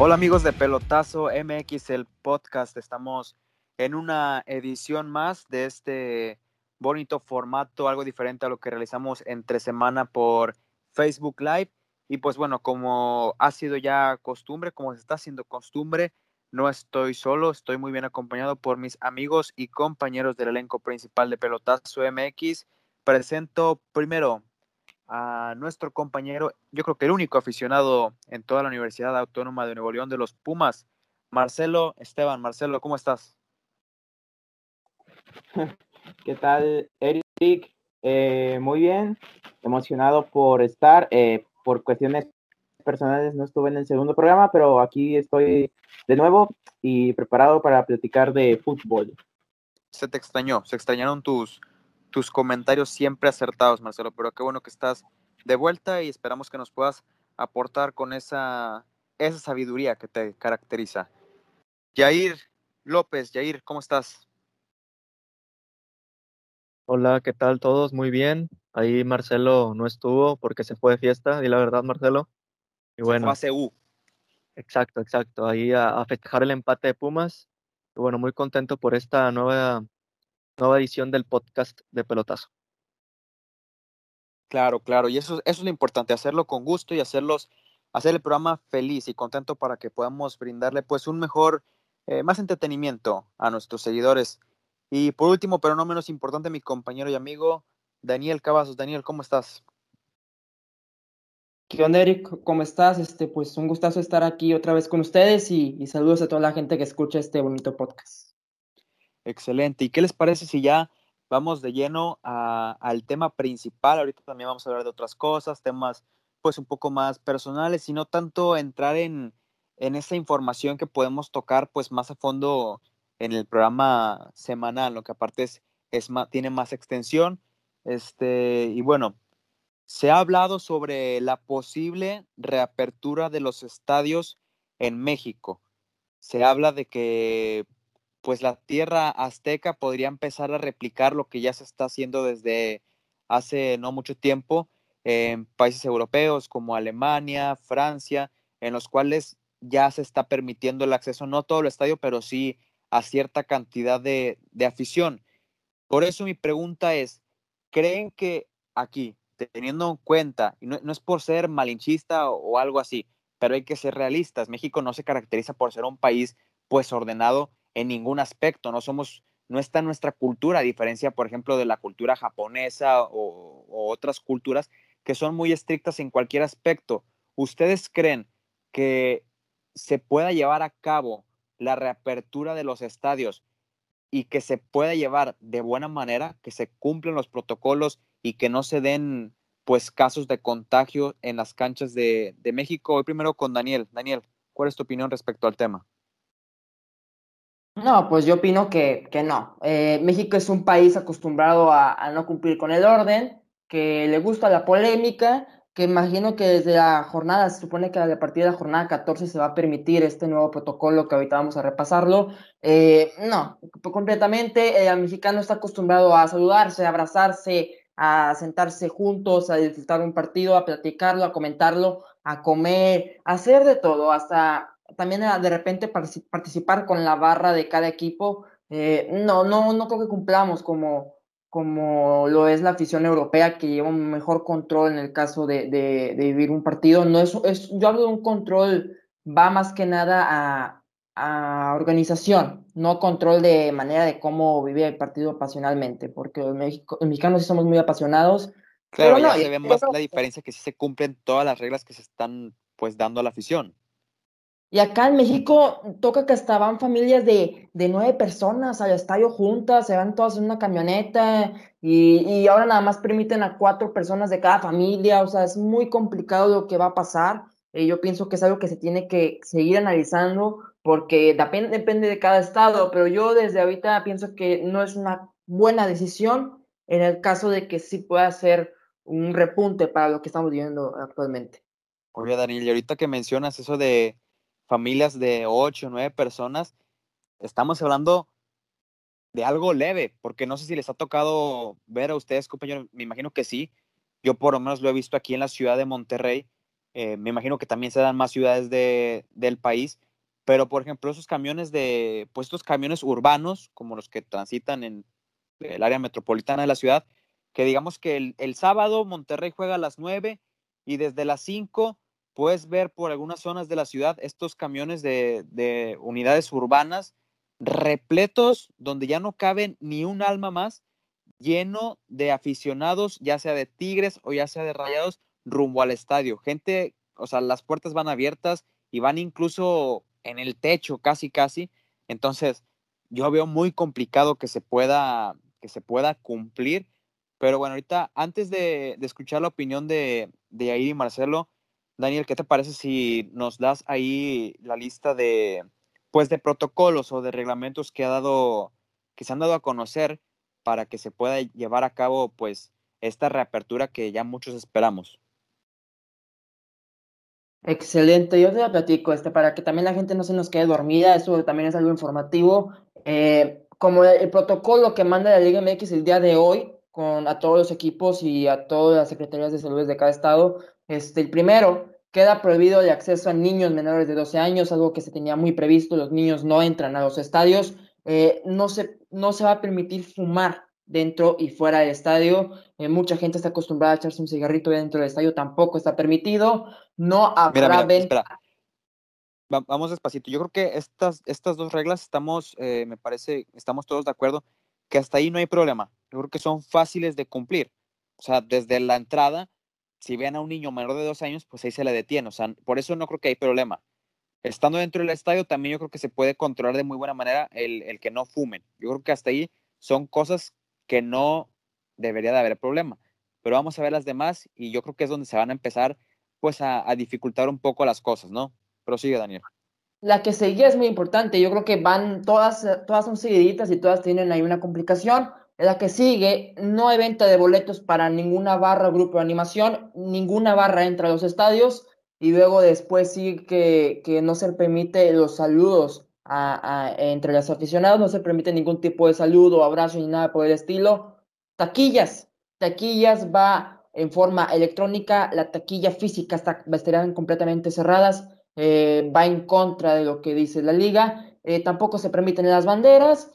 Hola amigos de Pelotazo MX, el podcast. Estamos en una edición más de este bonito formato, algo diferente a lo que realizamos entre semana por Facebook Live. Y pues bueno, como ha sido ya costumbre, como se está haciendo costumbre, no estoy solo, estoy muy bien acompañado por mis amigos y compañeros del elenco principal de Pelotazo MX. Presento primero a nuestro compañero, yo creo que el único aficionado en toda la Universidad Autónoma de Nuevo León de los Pumas, Marcelo Esteban. Marcelo, ¿cómo estás? ¿Qué tal, Eric? Eh, muy bien, emocionado por estar. Eh, por cuestiones personales no estuve en el segundo programa, pero aquí estoy de nuevo y preparado para platicar de fútbol. Se te extrañó, se extrañaron tus, tus comentarios siempre acertados, Marcelo, pero qué bueno que estás de vuelta y esperamos que nos puedas aportar con esa, esa sabiduría que te caracteriza. Yair López, Yair, ¿cómo estás? Hola, ¿qué tal todos? Muy bien. Ahí Marcelo no estuvo porque se fue de fiesta, di la verdad, Marcelo. Y bueno. Se fue a Exacto, exacto. Ahí a, a, festejar el empate de Pumas. Y bueno, muy contento por esta nueva nueva edición del podcast de Pelotazo. Claro, claro, y eso, eso es lo importante, hacerlo con gusto y hacerlos, hacer el programa feliz y contento para que podamos brindarle pues un mejor, eh, más entretenimiento a nuestros seguidores. Y por último, pero no menos importante, mi compañero y amigo Daniel Cavazos. Daniel, ¿cómo estás? ¿Qué onda, Eric? ¿Cómo estás? Este, pues un gustazo estar aquí otra vez con ustedes y, y saludos a toda la gente que escucha este bonito podcast. Excelente. ¿Y qué les parece si ya vamos de lleno al tema principal? Ahorita también vamos a hablar de otras cosas, temas pues un poco más personales y no tanto entrar en, en esa información que podemos tocar pues más a fondo en el programa semanal, lo que aparte es, es tiene más extensión. Este, y bueno, se ha hablado sobre la posible reapertura de los estadios en México. Se habla de que pues la tierra azteca podría empezar a replicar lo que ya se está haciendo desde hace no mucho tiempo en países europeos como Alemania, Francia, en los cuales ya se está permitiendo el acceso, no todo el estadio, pero sí a cierta cantidad de, afición. Por eso mi pregunta es, ¿creen que aquí, teniendo en cuenta, y no, es por ser malinchista o, o, algo así, pero hay que ser realistas, México no se caracteriza por ser un país pues ordenado en ningún aspecto, no somos, no está nuestra cultura, a diferencia, por ejemplo, de la cultura japonesa o, otras culturas que son muy estrictas en cualquier aspecto. ¿Ustedes creen que se pueda llevar a cabo la reapertura de los estadios y que se pueda llevar de buena manera, que se cumplan los protocolos y que no se den pues casos de contagio en las canchas de, de México. Hoy primero con Daniel. Daniel, ¿cuál es tu opinión respecto al tema? No, pues yo opino que, que no. Eh, México es un país acostumbrado a, no cumplir con el orden, que le gusta la polémica, que imagino que desde la jornada, se supone que a partir de la jornada 14 se va a permitir este nuevo protocolo que ahorita vamos a repasarlo. Eh, no, completamente, el mexicano está acostumbrado a saludarse, a abrazarse, a sentarse juntos, a disfrutar un partido, a platicarlo, a comentarlo, a comer, a hacer de todo, hasta también de repente participar con la barra de cada equipo, eh, no, no, no creo que cumplamos como, como lo es la afición europea, que lleva un mejor control en el caso de, de, vivir un partido. No es, es, yo hablo de un control, va más que nada a, a organización, no control de manera de cómo vivir el partido pasionalmente, porque los, mexicanos sí somos muy apasionados. Claro, ya se ve más la diferencia que sí se cumplen todas las reglas que se están pues dando a la afición. Y acá en México toca que hasta van familias de, de nueve personas al estadio juntas, se van todas en una camioneta y, y, ahora nada más permiten a cuatro personas de cada familia, o sea, es muy complicado lo que va a pasar. y yo pienso que es algo que se tiene que seguir analizando porque depende, depende de cada estado, pero yo desde ahorita pienso que no es una buena decisión en el caso de que sí pueda ser un repunte para lo que estamos viviendo actualmente. Oye, Daniel, y ahorita que mencionas eso de familias de ocho o nueve personas, estamos hablando de algo leve, porque no sé si les ha tocado ver a ustedes, compañeros, me imagino que sí. Yo por lo menos lo he visto aquí en la ciudad de Monterrey, eh, me imagino que también se dan más ciudades de, del país, pero por ejemplo esos camiones de, pues estos camiones urbanos, como los que transitan en el área metropolitana de la ciudad, que digamos que el, sábado Monterrey juega a las 9 y desde las 5 puedes ver por algunas zonas de la ciudad estos camiones de, de unidades urbanas repletos donde ya no caben ni un alma más, lleno de aficionados, ya sea de Tigres o ya sea de Rayados, rumbo al estadio. Gente, o sea, las puertas van abiertas y van incluso en el techo, casi, casi. Entonces, yo veo muy complicado que se pueda, que se pueda cumplir. Pero bueno, ahorita, antes de, escuchar la opinión de, de Air y Marcelo, Daniel, ¿qué te parece si nos das ahí la lista de, pues, de protocolos o de reglamentos que ha dado, que se han dado a conocer para que se pueda llevar a cabo, pues, esta reapertura que ya muchos esperamos? Excelente, yo te la platico, este, para que también la gente no se nos quede dormida, eso también es algo informativo. Eh, como el, protocolo que manda la Liga MX el día de hoy, con a todos los equipos y a todas las secretarías de salud de cada estado, este, el primero, queda prohibido el acceso a niños menores de 12 años, algo que se tenía muy previsto, los niños no entran a los estadios, eh, no, se, no se va a permitir fumar dentro y fuera del estadio. Eh, mucha gente está acostumbrada a echarse un cigarrito dentro del estadio, tampoco está permitido. No habrá venta. Vamos despacito. Yo creo que estas, estas dos reglas estamos, eh, me parece, estamos todos de acuerdo que hasta ahí no hay problema. Yo creo que son fáciles de cumplir. O sea, desde la entrada, si ven a un niño menor de dos años, pues ahí se le detiene. O sea, por eso no creo que hay problema. Estando dentro del estadio, también yo creo que se puede controlar de muy buena manera el, el que no fumen. Yo creo que hasta ahí son cosas que no debería de haber problema. Pero vamos a ver las demás y yo creo que es donde se van a empezar pues a, dificultar un poco las cosas, ¿no? Prosigue, Daniel. La que seguía es muy importante. Yo creo que van todas, todas son seguiditas y todas tienen ahí una complicación. La que sigue, no hay venta de boletos para ninguna barra o grupo de animación, ninguna barra entra a los estadios y luego después sigue que, que no se permite los saludos entre los aficionados, no se permite ningún tipo de saludo, abrazo ni nada por el estilo. Taquillas, taquillas va en forma electrónica, la taquilla física está, estarán completamente cerradas, eh, va en contra de lo que dice la liga, eh, tampoco se permiten las banderas,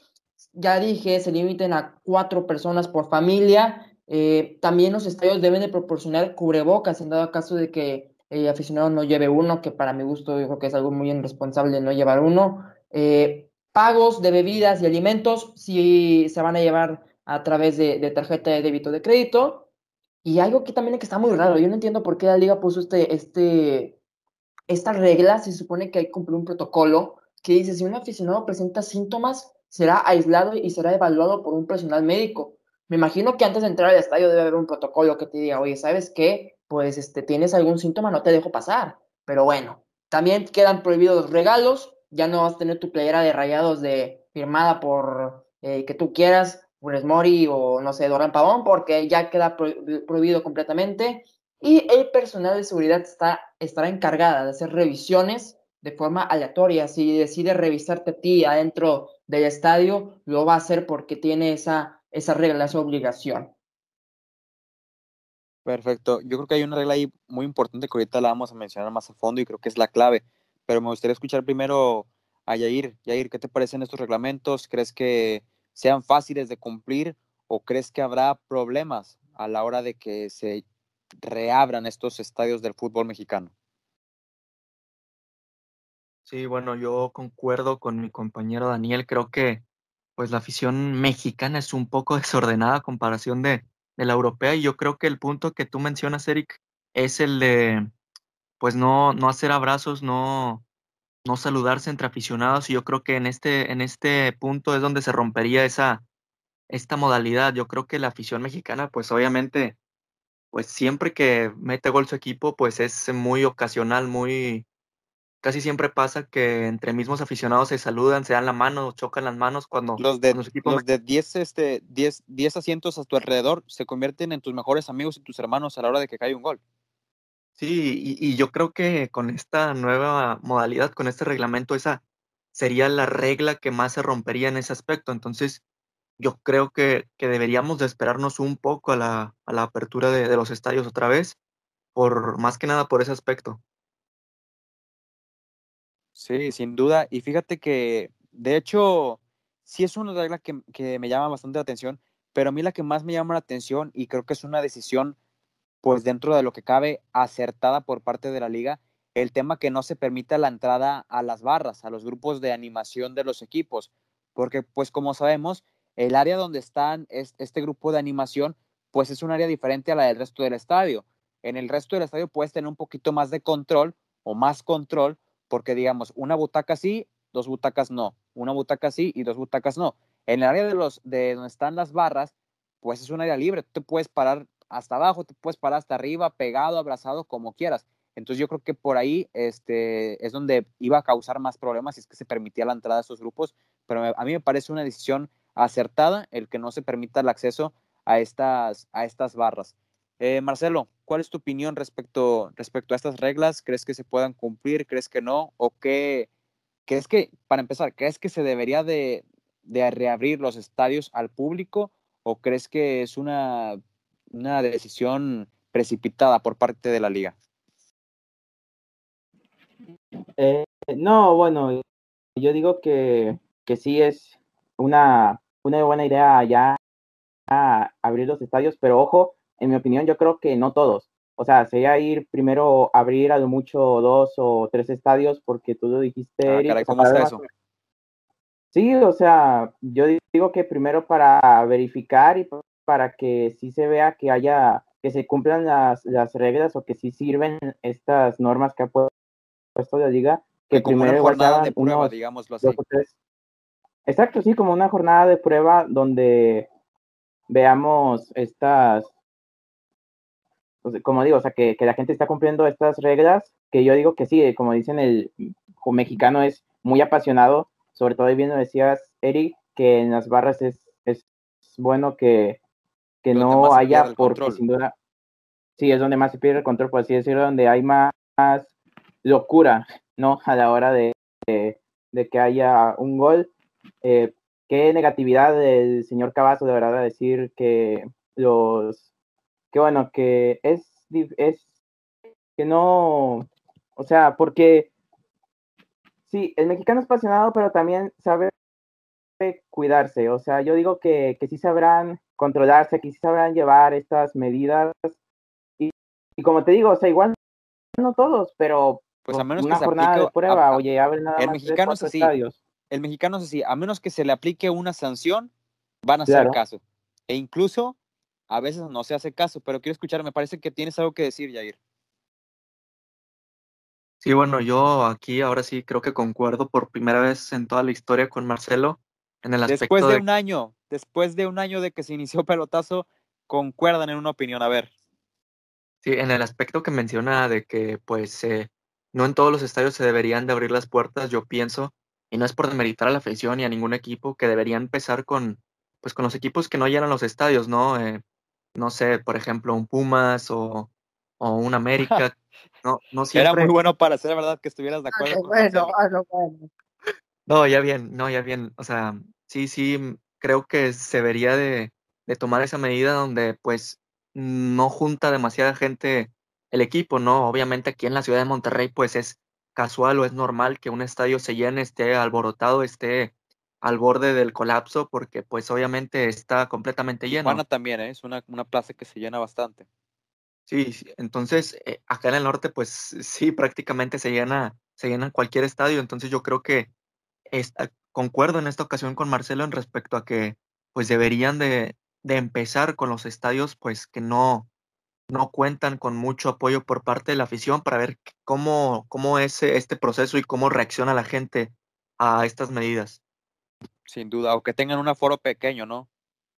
ya dije, se limiten a cuatro personas por familia, eh, también los estadios deben de proporcionar cubrebocas en dado caso de que el aficionado no lleve uno, que para mi gusto digo que es algo muy irresponsable no llevar uno. Eh, pagos de bebidas y alimentos si se van a llevar a través de, tarjeta de débito de crédito. Y algo que también que está muy raro, yo no entiendo por qué la liga puso este, este, esta regla, se supone que hay que cumplir un protocolo que dice, si un aficionado presenta síntomas, será aislado y será evaluado por un personal médico. Me imagino que antes de entrar al estadio debe haber un protocolo que te diga, oye, ¿sabes qué? Pues este, tienes algún síntoma, no te dejo pasar. Pero bueno, también quedan prohibidos los regalos, ya no vas a tener tu playera de rayados de firmada por eh, que tú quieras, Funes Mori o no sé, Doran Pavón, porque ya queda prohibido completamente. Y el personal de seguridad está, estará encargada de hacer revisiones de forma aleatoria. Si decide revisarte a ti adentro del estadio, lo va a hacer porque tiene esa, esa regla, esa obligación. Perfecto. Yo creo que hay una regla ahí muy importante que ahorita la vamos a mencionar más a fondo y creo que es la clave pero me gustaría escuchar primero a Yair. Yair, ¿qué te parecen estos reglamentos? ¿Crees que sean fáciles de cumplir o crees que habrá problemas a la hora de que se reabran estos estadios del fútbol mexicano? Sí, bueno, yo concuerdo con mi compañero Daniel. Creo que pues la afición mexicana es un poco desordenada a comparación de, de la europea y yo creo que el punto que tú mencionas, Eric, es el de pues no, no hacer abrazos, no, no saludarse entre aficionados. Y yo creo que en este, en este punto es donde se rompería esa, esta modalidad. Yo creo que la afición mexicana, pues obviamente, pues siempre que mete gol su equipo, pues es muy ocasional, muy, casi siempre pasa que entre mismos aficionados se saludan, se dan la mano, chocan las manos cuando los de los, equipos de 10 este 10 10 asientos a tu alrededor se convierten en tus mejores amigos y tus hermanos a la hora de que cae un gol. Sí, y, yo creo que con esta nueva modalidad, con este reglamento, esa sería la regla que más se rompería en ese aspecto. Entonces, yo creo que, que deberíamos de esperarnos un poco a la, a la apertura de, de, los estadios otra vez. por más que nada por ese aspecto. Sí, sin duda. Y fíjate que, de hecho, sí es una regla que, que me llama bastante la atención, pero a mí la que más me llama la atención y creo que es una decisión, pues dentro de lo que cabe, acertada por parte de la liga, el tema que no se permita la entrada a las barras, a los grupos de animación de los equipos, porque pues como sabemos, el área donde están este grupo de animación, pues es un área diferente a la del resto del estadio. En el resto del estadio puedes tener un poquito más de control o más control, porque digamos, una butaca sí, dos butacas no, una butaca sí y dos butacas no. En el área de, los, de donde están las barras, pues es un área libre, tú te puedes parar hasta abajo, te puedes parar hasta arriba, pegado, abrazado, como quieras. Entonces yo creo que por ahí este, es donde iba a causar más problemas si es que se permitía la entrada de esos grupos, pero a mí me parece una decisión acertada el que no se permita el acceso a estas, a estas barras. Eh, Marcelo, ¿cuál es tu opinión respecto, respecto a estas reglas? ¿Crees que se puedan cumplir? ¿Crees que no? ¿O qué crees que, para empezar, crees que se debería de, de reabrir los estadios al público o crees que es una, una decisión precipitada por parte de la liga? Eh, no, bueno, yo digo que, que sí es una, una buena idea ya abrir los estadios, pero ojo, en mi opinión, yo creo que no todos. O sea, sería ir primero abrir a lo mucho dos o tres estadios, porque tú lo dijiste. Ah, caray, ¿cómo está eso? Sí, o sea, yo digo que primero para verificar y para que sí se vea que haya, que se cumplan las, las reglas o que sí sirven estas normas que ha puesto la liga, que, como primero una jornada de prueba, digámoslo así. Exacto, sí, como una jornada de prueba donde veamos estas, como digo, o sea, que, que, la gente está cumpliendo estas reglas, que yo digo que sí, como dicen, el mexicano es muy apasionado, sobre todo ahí bien decías, Eric, que en las barras es, es bueno que, que no haya, porque sin duda, sí, es donde más se pierde el control, por así decirlo, donde hay más, locura, ¿no? A la hora de, de, de que haya un gol. Eh, qué negatividad del señor Cavazo de verdad a decir que los, que bueno, que es, es, que no, o sea, porque sí, el mexicano es apasionado, pero también sabe cuidarse, o sea, yo digo que, que sí sabrán controlarse, que sí sabrán llevar estas medidas, y, y como te digo, o sea, igual no todos, pero pues a menos una que jornada de prueba, oye, abren nada el más mexicano tres, es así. estadios. El mexicano es así, a menos que se le aplique una sanción, van a hacer caso. E incluso a veces no se hace caso, pero quiero escuchar, me parece que tienes algo que decir, Jair. Sí, bueno, yo aquí ahora sí creo que concuerdo por primera vez en toda la historia con Marcelo en el aspecto Después de de un año, después de un año de que se inició pelotazo, concuerdan en una opinión. A ver, Sí, en el aspecto que menciona de que pues eh, no en todos los estadios se deberían de abrir las puertas, yo pienso, y no es por demeritar a la afición y a ningún equipo, que deberían empezar con pues con los equipos que no llenan los estadios, ¿no? Eh, no sé, por ejemplo, un Pumas o, o un América. No, no era siempre. muy bueno para ser verdad que estuvieras de acuerdo. con Marcelo. bueno. No, ya bien, no, ya bien. O sea, sí, sí, mm, creo que se debería de, de tomar esa medida donde pues no junta demasiada gente el equipo, ¿no? Obviamente aquí en la ciudad de Monterrey pues es casual o es normal que un estadio se llene, esté alborotado, esté al borde del colapso, porque pues obviamente está completamente lleno. Tijuana también, ¿eh? es una, una plaza que se llena bastante. Sí, sí, entonces eh, acá en el norte pues sí, prácticamente se llena, se llena cualquier estadio, entonces yo creo que esta- concuerdo en esta ocasión con Marcelo en respecto a que pues deberían de, de empezar con los estadios pues que no, no cuentan con mucho apoyo por parte de la afición para ver cómo, cómo es eh, este proceso y cómo reacciona la gente a estas medidas. Sin duda, o que tengan un aforo pequeño, ¿no?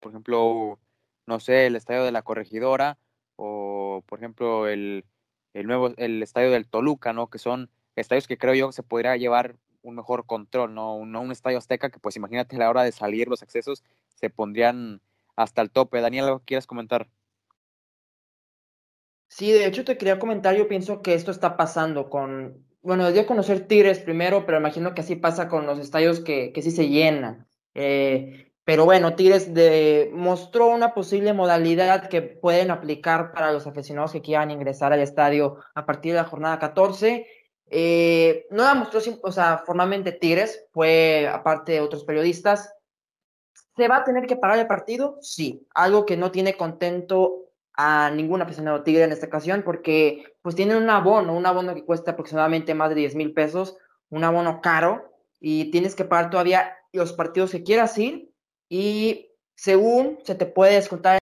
Por ejemplo, no sé, el estadio de la Corregidora o, por ejemplo, el, el nuevo, el estadio del Toluca, ¿no? Que son estadios que creo yo que se podría llevar un mejor control, ¿no? Un, no un estadio azteca que, pues, imagínate la hora de salir los accesos se pondrían hasta el tope. Daniel, ¿algo que quieras comentar? Sí, de hecho te quería comentar, yo pienso que esto está pasando con, bueno, dio a conocer Tigres primero, pero imagino que así pasa con los estadios que, que sí se llenan. Eh, Pero bueno, Tigres mostró una posible modalidad que pueden aplicar para los aficionados que quieran ingresar al estadio a partir de la jornada 14. Eh, no la mostró, o sea, formalmente Tigres, fue aparte de otros periodistas. ¿Se va a tener que pagar el partido? Sí, algo que no tiene contento a ningún aficionado Tigre en esta ocasión, porque pues tienen un abono, un abono que cuesta aproximadamente más de 10 mil pesos, un abono caro, y tienes que pagar todavía los partidos que quieras ir y según se te puede descontar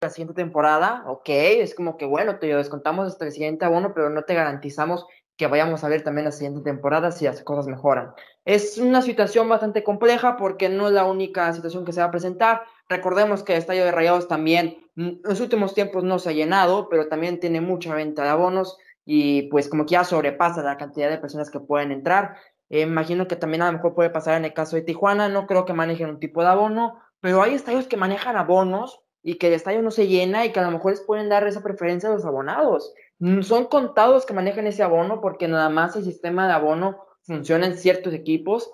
la siguiente temporada, ok, es como que bueno, te descontamos hasta el siguiente abono, pero no te garantizamos que vayamos a ver también la siguiente temporada si las cosas mejoran. Es una situación bastante compleja porque no es la única situación que se va a presentar. Recordemos que el Estadio de Rayados también en los últimos tiempos no se ha llenado, pero también tiene mucha venta de abonos y pues como que ya sobrepasa la cantidad de personas que pueden entrar. Eh, imagino que también a lo mejor puede pasar en el caso de Tijuana, no creo que manejen un tipo de abono, pero hay estadios que manejan abonos y que el estadio no se llena y que a lo mejor les pueden dar esa preferencia a los abonados. Mm, son contados que manejan ese abono porque nada más el sistema de abono funciona en ciertos equipos,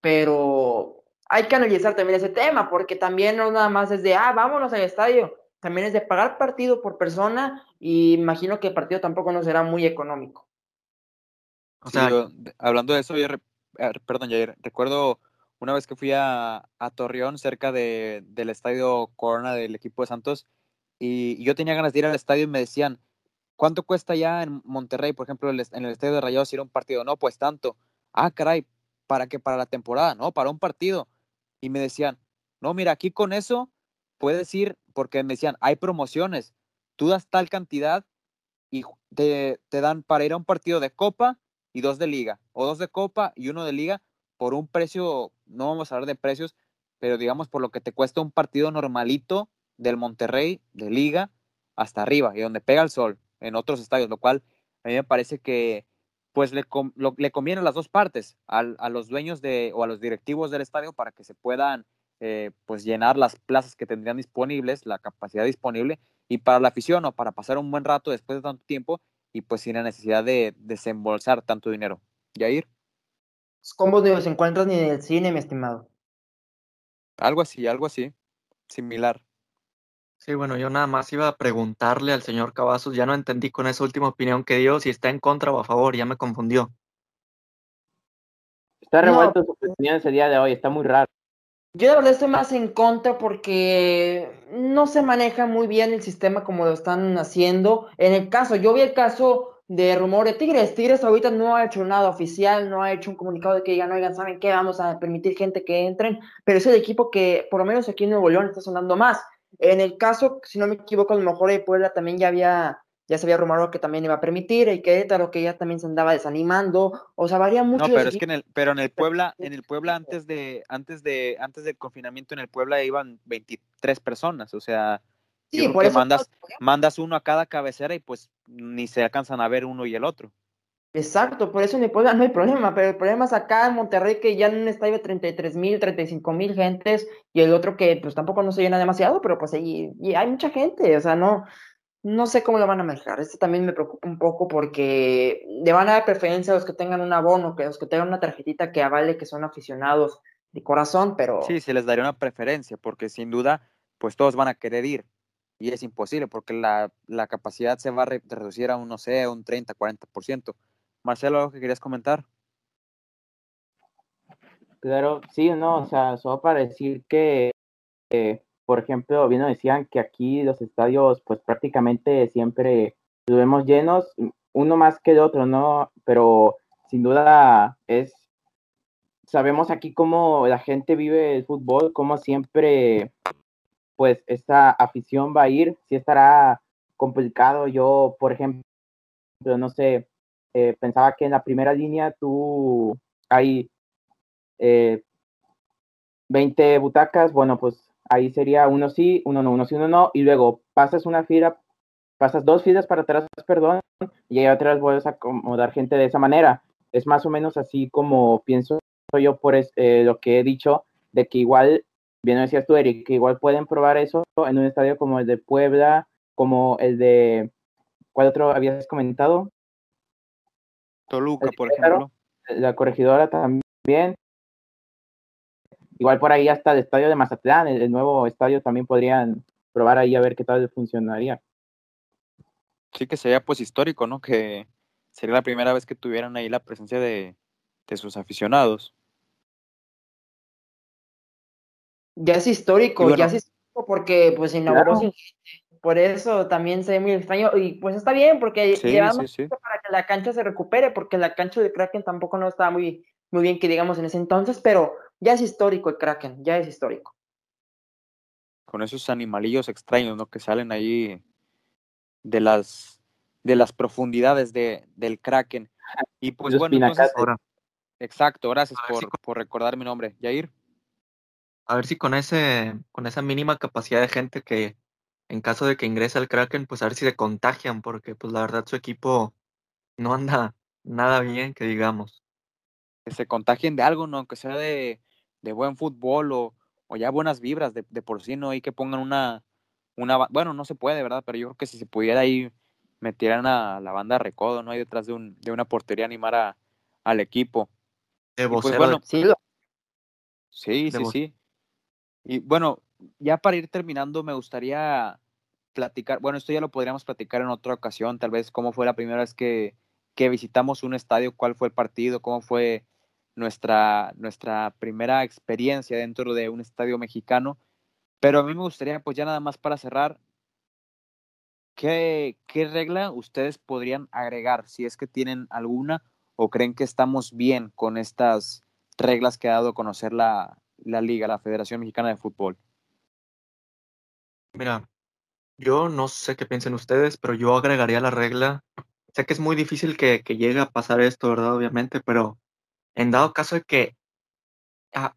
pero hay que analizar también ese tema porque también no nada más es de, ah, vámonos al estadio, también es de pagar partido por persona y imagino que el partido tampoco no será muy económico. O sea, hablando de eso, perdón, Jair, recuerdo una vez que fui a, Torreón, cerca de, del estadio Corona del equipo de Santos, y yo tenía ganas de ir al estadio y me decían, ¿cuánto cuesta ya en Monterrey, por ejemplo, en el estadio de Rayados ir a un partido? No, pues tanto. Ah, caray, ¿para qué? Para la temporada, no, para un partido. Y me decían, no, mira, aquí con eso puedes ir, porque me decían, hay promociones, tú das tal cantidad y te, te dan para ir a un partido de copa y dos de liga, o dos de copa y uno de liga, por un precio, no vamos a hablar de precios, pero digamos por lo que te cuesta un partido normalito del Monterrey, de liga, hasta arriba, y donde pega el sol, en otros estadios, lo cual a mí me parece que pues le, le conviene a las dos partes, a, los dueños de, o a los directivos del estadio para que se puedan eh, pues llenar las plazas que tendrían disponibles, la capacidad disponible, y para la afición o para pasar un buen rato después de tanto tiempo, y pues sin la necesidad de desembolsar tanto dinero. Yair. ¿Cómo se encuentran en el cine, mi estimado? Algo así, algo así, similar. Sí, bueno, yo nada más iba a preguntarle al señor Cavazos, ya no entendí con esa última opinión que dio si está en contra o a favor, ya me confundió. Está revuelto su opinión ese día de hoy, está muy raro. Yo de verdad estoy más en contra porque no se maneja muy bien el sistema como lo están haciendo. En el caso, yo vi el caso de rumor de Tigres. Tigres ahorita no ha hecho nada oficial, no ha hecho un comunicado de que digan, oigan, ¿saben qué? Vamos a permitir gente que entren, pero es el equipo que por lo menos aquí en Nuevo León está sonando más. En el caso, si no me equivoco, a lo mejor de Puebla también ya había ya se había rumorado que también iba a permitir, y Querétaro que ya también se andaba desanimando, o sea, varía mucho. No, pero es que en el, pero en el Puebla, en el Puebla antes de, antes de, antes del confinamiento en el Puebla iban 23 personas, o sea, sí, por mandas, mandas uno a cada cabecera y pues ni se alcanzan a ver uno y el otro. Exacto, por eso no hay problema, pero el problema es acá en Monterrey que ya en un estadio de 33 mil, 35 mil gentes y el otro que pues tampoco no se llena demasiado, pero pues ahí y hay mucha gente, o sea, no, no sé cómo lo van a manejar. Este también me preocupa un poco porque le van a dar preferencia a los que tengan un abono, que a los que tengan una tarjetita que avale que son aficionados de corazón, pero... Sí, se les daría una preferencia, porque sin duda, pues todos van a querer ir. Y es imposible, porque la, capacidad se va a reducir a un, no sé, un 30, 40%. Marcelo, ¿algo que querías comentar? Claro, sí, no, o sea, solo para decir que eh, por ejemplo, bien decían que aquí los estadios, pues prácticamente siempre los vemos llenos, uno más que el otro, ¿no? Pero sin duda es, sabemos aquí cómo la gente vive el fútbol, cómo siempre, pues esta afición va a ir, si estará complicado. Yo, por ejemplo, no sé, eh, pensaba que en la primera línea tú hay eh, 20 butacas, bueno, pues ahí sería uno sí, uno no, uno sí, uno no, y luego pasas una fila, pasas dos filas para atrás, perdón, y ahí atrás vuelves a acomodar gente de esa manera. Es más o menos así como pienso yo por eh, lo que he dicho, de que igual, bien decías tú, Eric, que igual pueden probar eso en un estadio como el de Puebla, como el de, ¿cuál otro habías comentado? Toluca, por ejemplo. La corregidora también. igual por ahí hasta el estadio de Mazatlán, el, nuevo estadio también podrían probar ahí a ver qué tal funcionaría. Sí que sería pues histórico, ¿no? Que sería la primera vez que tuvieran ahí la presencia de, de sus aficionados. Ya es histórico, ya es histórico porque pues inauguró sin Por eso también se ve muy extraño y pues está bien porque llevamos que la cancha se recupere porque la cancha de Kraken tampoco no estaba muy, muy bien que digamos en ese entonces, pero ya es histórico el Kraken, ya es histórico. Con esos animalillos extraños, ¿no? Que salen ahí de las de las profundidades de, del Kraken. Y pues bueno, entonces, exacto, gracias por, por recordar mi nombre. Yair a ver si con ese, con esa mínima capacidad de gente que en caso de que ingrese al Kraken, pues a ver si se contagian, porque pues la verdad su equipo no anda nada bien, que digamos. Que se contagien de algo, ¿no? Aunque sea de, de buen fútbol o, o, ya buenas vibras de, de por sí, ¿no? Y que pongan una, una, bueno, no se puede, ¿verdad? Pero yo creo que si se pudiera ahí metieran a la banda Recodo, ¿no? Ahí detrás de, un, de una portería animar a, al equipo. De pues, bueno, sí, sí, sí, sí. Y bueno, ya para ir terminando, me gustaría platicar, bueno, esto ya lo podríamos platicar en otra ocasión, tal vez cómo fue la primera vez que, que visitamos un estadio, cuál fue el partido, cómo fue nuestra, nuestra primera experiencia dentro de un estadio mexicano. Pero a mí me gustaría, pues ya nada más para cerrar, ¿qué, qué regla ustedes podrían agregar, si es que tienen alguna, o creen que estamos bien con estas reglas que ha dado a conocer la, la liga, la Federación Mexicana de Fútbol? Mira, yo no sé qué piensen ustedes, pero yo agregaría la regla. Sé que es muy difícil que, llegue a pasar esto, ¿verdad? Obviamente, pero en dado caso de que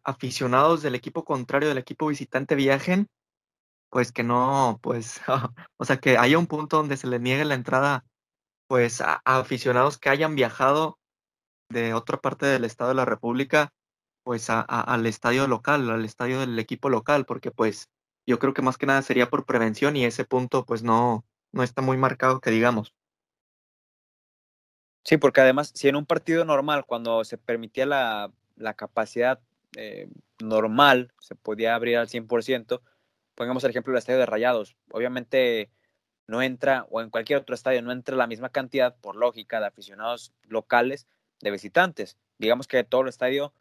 aficionados del equipo contrario del equipo visitante viajen, pues que no, pues, o sea, que haya un punto donde se le niegue la entrada, pues, a aficionados que hayan viajado de otra parte del Estado de la República pues a, al estadio local, al estadio del equipo local, porque pues yo creo que más que nada sería por prevención y ese punto pues no, no está muy marcado que digamos. Sí, porque además, si en un partido normal, cuando se permitía la, la capacidad eh, normal, se podía abrir al 100%, pongamos el ejemplo del estadio de Rayados, obviamente no entra, o en cualquier otro estadio, no entra la misma cantidad, por lógica, de aficionados locales de visitantes. Digamos que todo el estadio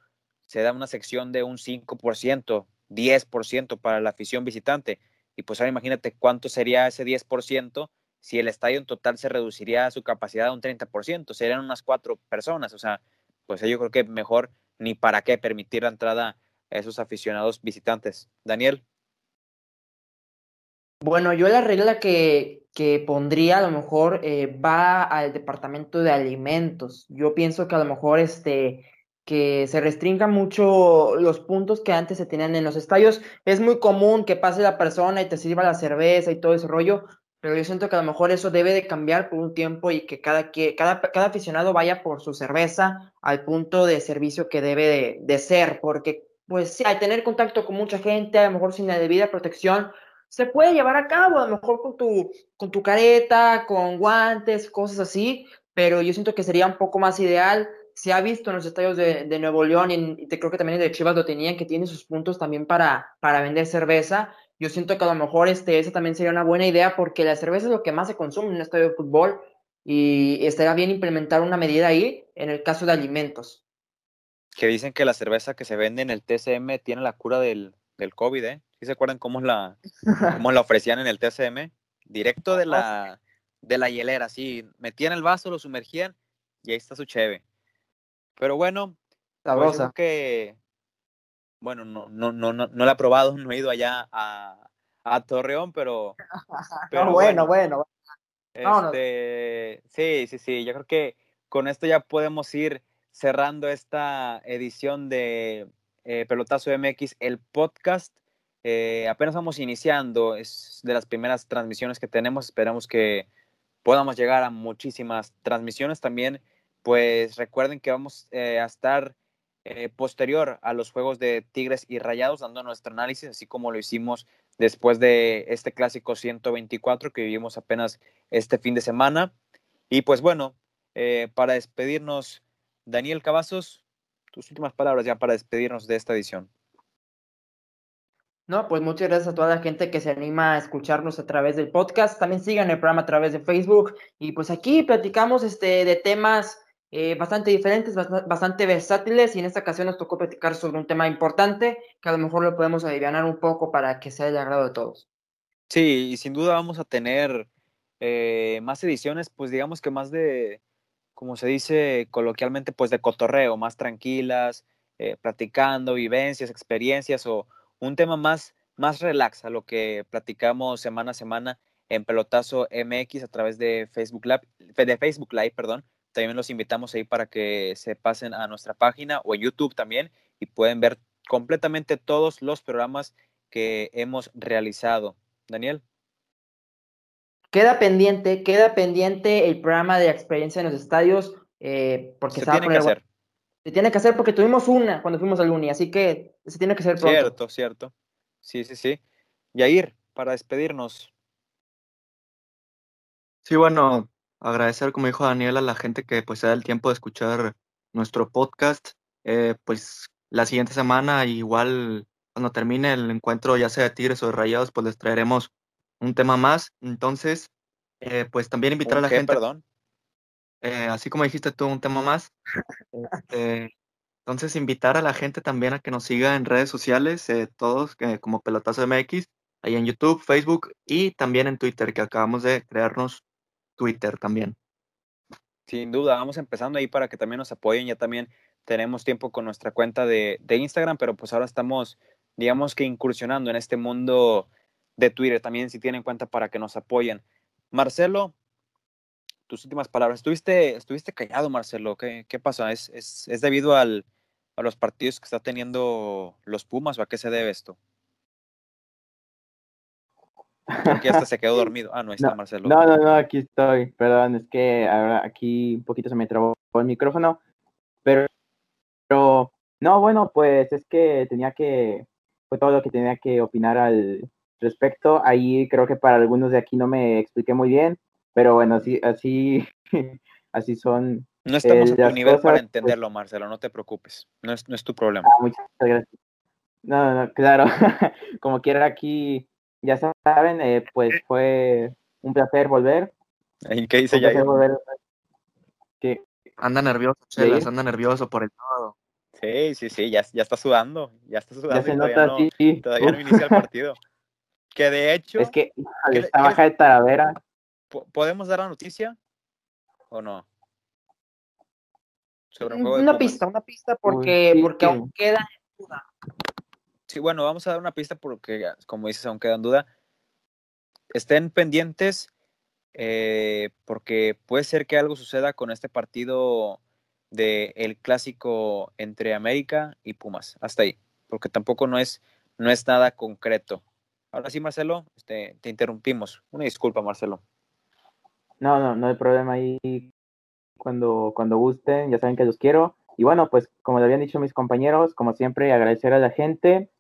se da una sección de un 5%, 10% para la afición visitante. Y pues ahora imagínate cuánto sería ese 10% si el estadio en total se reduciría a su capacidad a un 30%, serían unas cuatro personas. O sea, pues yo creo que mejor ni para qué permitir la entrada a esos aficionados visitantes. Daniel. Bueno, yo la regla que, que pondría a lo mejor eh, va al departamento de alimentos. Yo pienso que a lo mejor este que se restringan mucho los puntos que antes se tenían en los estadios. Es muy común que pase la persona y te sirva la cerveza y todo ese rollo, pero yo siento que a lo mejor eso debe de cambiar por un tiempo y que cada, que, cada, cada aficionado vaya por su cerveza al punto de servicio que debe de, de ser, porque pues sí, al tener contacto con mucha gente, a lo mejor sin la debida protección, se puede llevar a cabo, a lo mejor con tu, con tu careta, con guantes, cosas así, pero yo siento que sería un poco más ideal se ha visto en los estadios de, Nuevo León y, te creo que también de Chivas lo tenían, que tiene sus puntos también para, para vender cerveza. Yo siento que a lo mejor este, esa también sería una buena idea porque la cerveza es lo que más se consume en un estadio de fútbol y estaría bien implementar una medida ahí en el caso de alimentos. Que dicen que la cerveza que se vende en el TCM tiene la cura del, del COVID, ¿eh? ¿Sí se acuerdan cómo la, cómo la ofrecían en el TCM? Directo de la, de la hielera, así, metían el vaso, lo sumergían y ahí está su cheve. Pero bueno, pues que, bueno, no, no, no, no, no la he probado, no he ido allá a, a Torreón, pero, pero bueno, bueno. Este, sí, sí, sí, yo creo que con esto ya podemos ir cerrando esta edición de eh, Pelotazo MX, el podcast. Eh, apenas vamos iniciando, es de las primeras transmisiones que tenemos, esperamos que podamos llegar a muchísimas transmisiones también pues recuerden que vamos eh, a estar eh, posterior a los juegos de Tigres y Rayados, dando nuestro análisis, así como lo hicimos después de este clásico 124 que vivimos apenas este fin de semana. Y pues bueno, eh, para despedirnos, Daniel Cavazos, tus últimas palabras ya para despedirnos de esta edición. No, pues muchas gracias a toda la gente que se anima a escucharnos a través del podcast. También sigan el programa a través de Facebook. Y pues aquí platicamos este, de temas eh, bastante diferentes, bastante versátiles. Y en esta ocasión nos tocó platicar sobre un tema importante que a lo mejor lo podemos aliviar un poco para que sea de agrado de todos. Sí, y sin duda vamos a tener eh, más ediciones, pues digamos que más de, como se dice coloquialmente, pues de cotorreo, más tranquilas, eh, platicando, vivencias, experiencias o un tema más, más relax a lo que platicamos semana a semana en Pelotazo MX a través de Facebook Live, de Facebook Live, perdón. También los invitamos ahí para que se pasen a nuestra página o en YouTube también y pueden ver completamente todos los programas que hemos realizado. Daniel. Queda pendiente, queda pendiente el programa de experiencia en los estadios, eh, porque se, tiene que hacer. Se tiene que hacer porque tuvimos una cuando fuimos al Uni, así que se tiene que hacer pronto. Cierto, cierto. Sí, sí, sí. Yair, para despedirnos. Sí, bueno, agradecer, como dijo Daniel, a la gente que pues se da el tiempo de escuchar nuestro podcast. Eh, pues la siguiente semana, igual cuando termine el encuentro, ya sea de Tigres o de Rayados, pues les traeremos un tema más. Entonces, eh, pues también invitar a la gente. Perdón. Eh, así como dijiste tú, un tema más. Este, entonces, invitar a la gente también a que nos siga en redes sociales, eh, todos como Pelotazo MX, ahí en YouTube, Facebook y también en Twitter, que acabamos de crearnos Twitter también. Sin duda, vamos empezando ahí para que también nos apoyen. Ya también tenemos tiempo con nuestra cuenta de, de Instagram, pero pues ahora estamos, digamos que incursionando en este mundo de Twitter también, si tienen en cuenta para que nos apoyen. Marcelo, tus últimas palabras. Estuviste, estuviste callado, Marcelo. ¿Qué, qué pasa? ¿Es, es, es debido al, a los partidos que está teniendo los Pumas o a qué se debe esto? Porque hasta se quedó dormido. Ah, no, está Marcelo. No, no, no, aquí estoy. Perdón, es que ahora aquí un poquito se me trabó el micrófono. Pero, pero, no, bueno, pues es que tenía que, fue todo lo que tenía que opinar al, respecto. Ahí creo que para algunos de aquí no me expliqué muy bien, pero bueno, así, así, así son. No estamos a tu nivel para pues entenderlo, Marcelo, no te preocupes, no es, no es tu problema. Ah, muchas gracias. No, no, claro, como quiera aquí, ya saben, eh, pues fue un placer volver. ¿Y qué dice ya? Anda nervioso, Chelas, anda nervioso por el todo. Sí, sí, sí, ya, ya está sudando, ya está sudando. Ya se nota, no, sí. Todavía no inicia el partido. Que de hecho. Es que esta baja de Talavera. ¿Podemos dar la noticia? ¿O no? Sobre un juego una pista, una pista porque, porque aún queda en duda. Sí, bueno, vamos a dar una pista porque, como dices, aún queda en duda. Estén pendientes eh, porque puede ser que algo suceda con este partido del el clásico entre América y Pumas. Hasta ahí, porque tampoco no es, no es nada concreto. Ahora sí, Marcelo, este, te interrumpimos. Una disculpa, Marcelo. No, no, no hay problema ahí. Cuando, cuando gusten, ya saben que los quiero. Y bueno, pues como le habían dicho mis compañeros, como siempre, agradecer a la gente.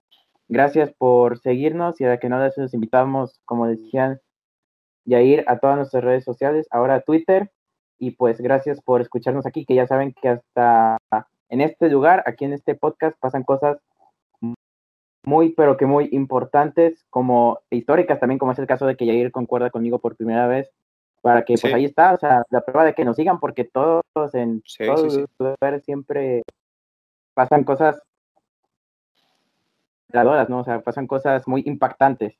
Gracias por seguirnos y a que no les invitamos, como decían, ya ir a todas nuestras redes sociales, ahora a Twitter. Y pues gracias por escucharnos aquí, que ya saben que hasta en este lugar, aquí en este podcast, pasan cosas muy, pero que muy importantes, como históricas también, como es el caso de que Yair concuerda conmigo por primera vez, para que pues ahí está, o sea, la prueba de que nos sigan, porque todos en todos los lugares siempre pasan cosas ¿no? O sea, pasan cosas muy impactantes.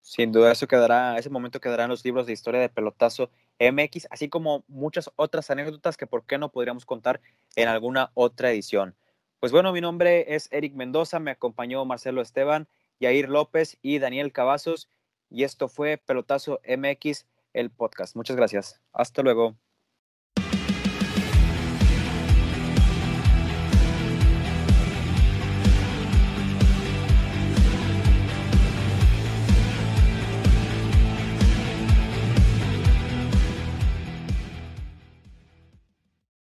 Sin duda, eso quedará, ese momento quedará en los libros de historia de pelotazo MX, así como muchas otras anécdotas que por qué no podríamos contar en alguna otra edición. Pues bueno, mi nombre es Eric Mendoza, me acompañó Marcelo Esteban, Yair López y Daniel Cavazos, y esto fue Pelotazo MX, el podcast. Muchas gracias. Hasta luego.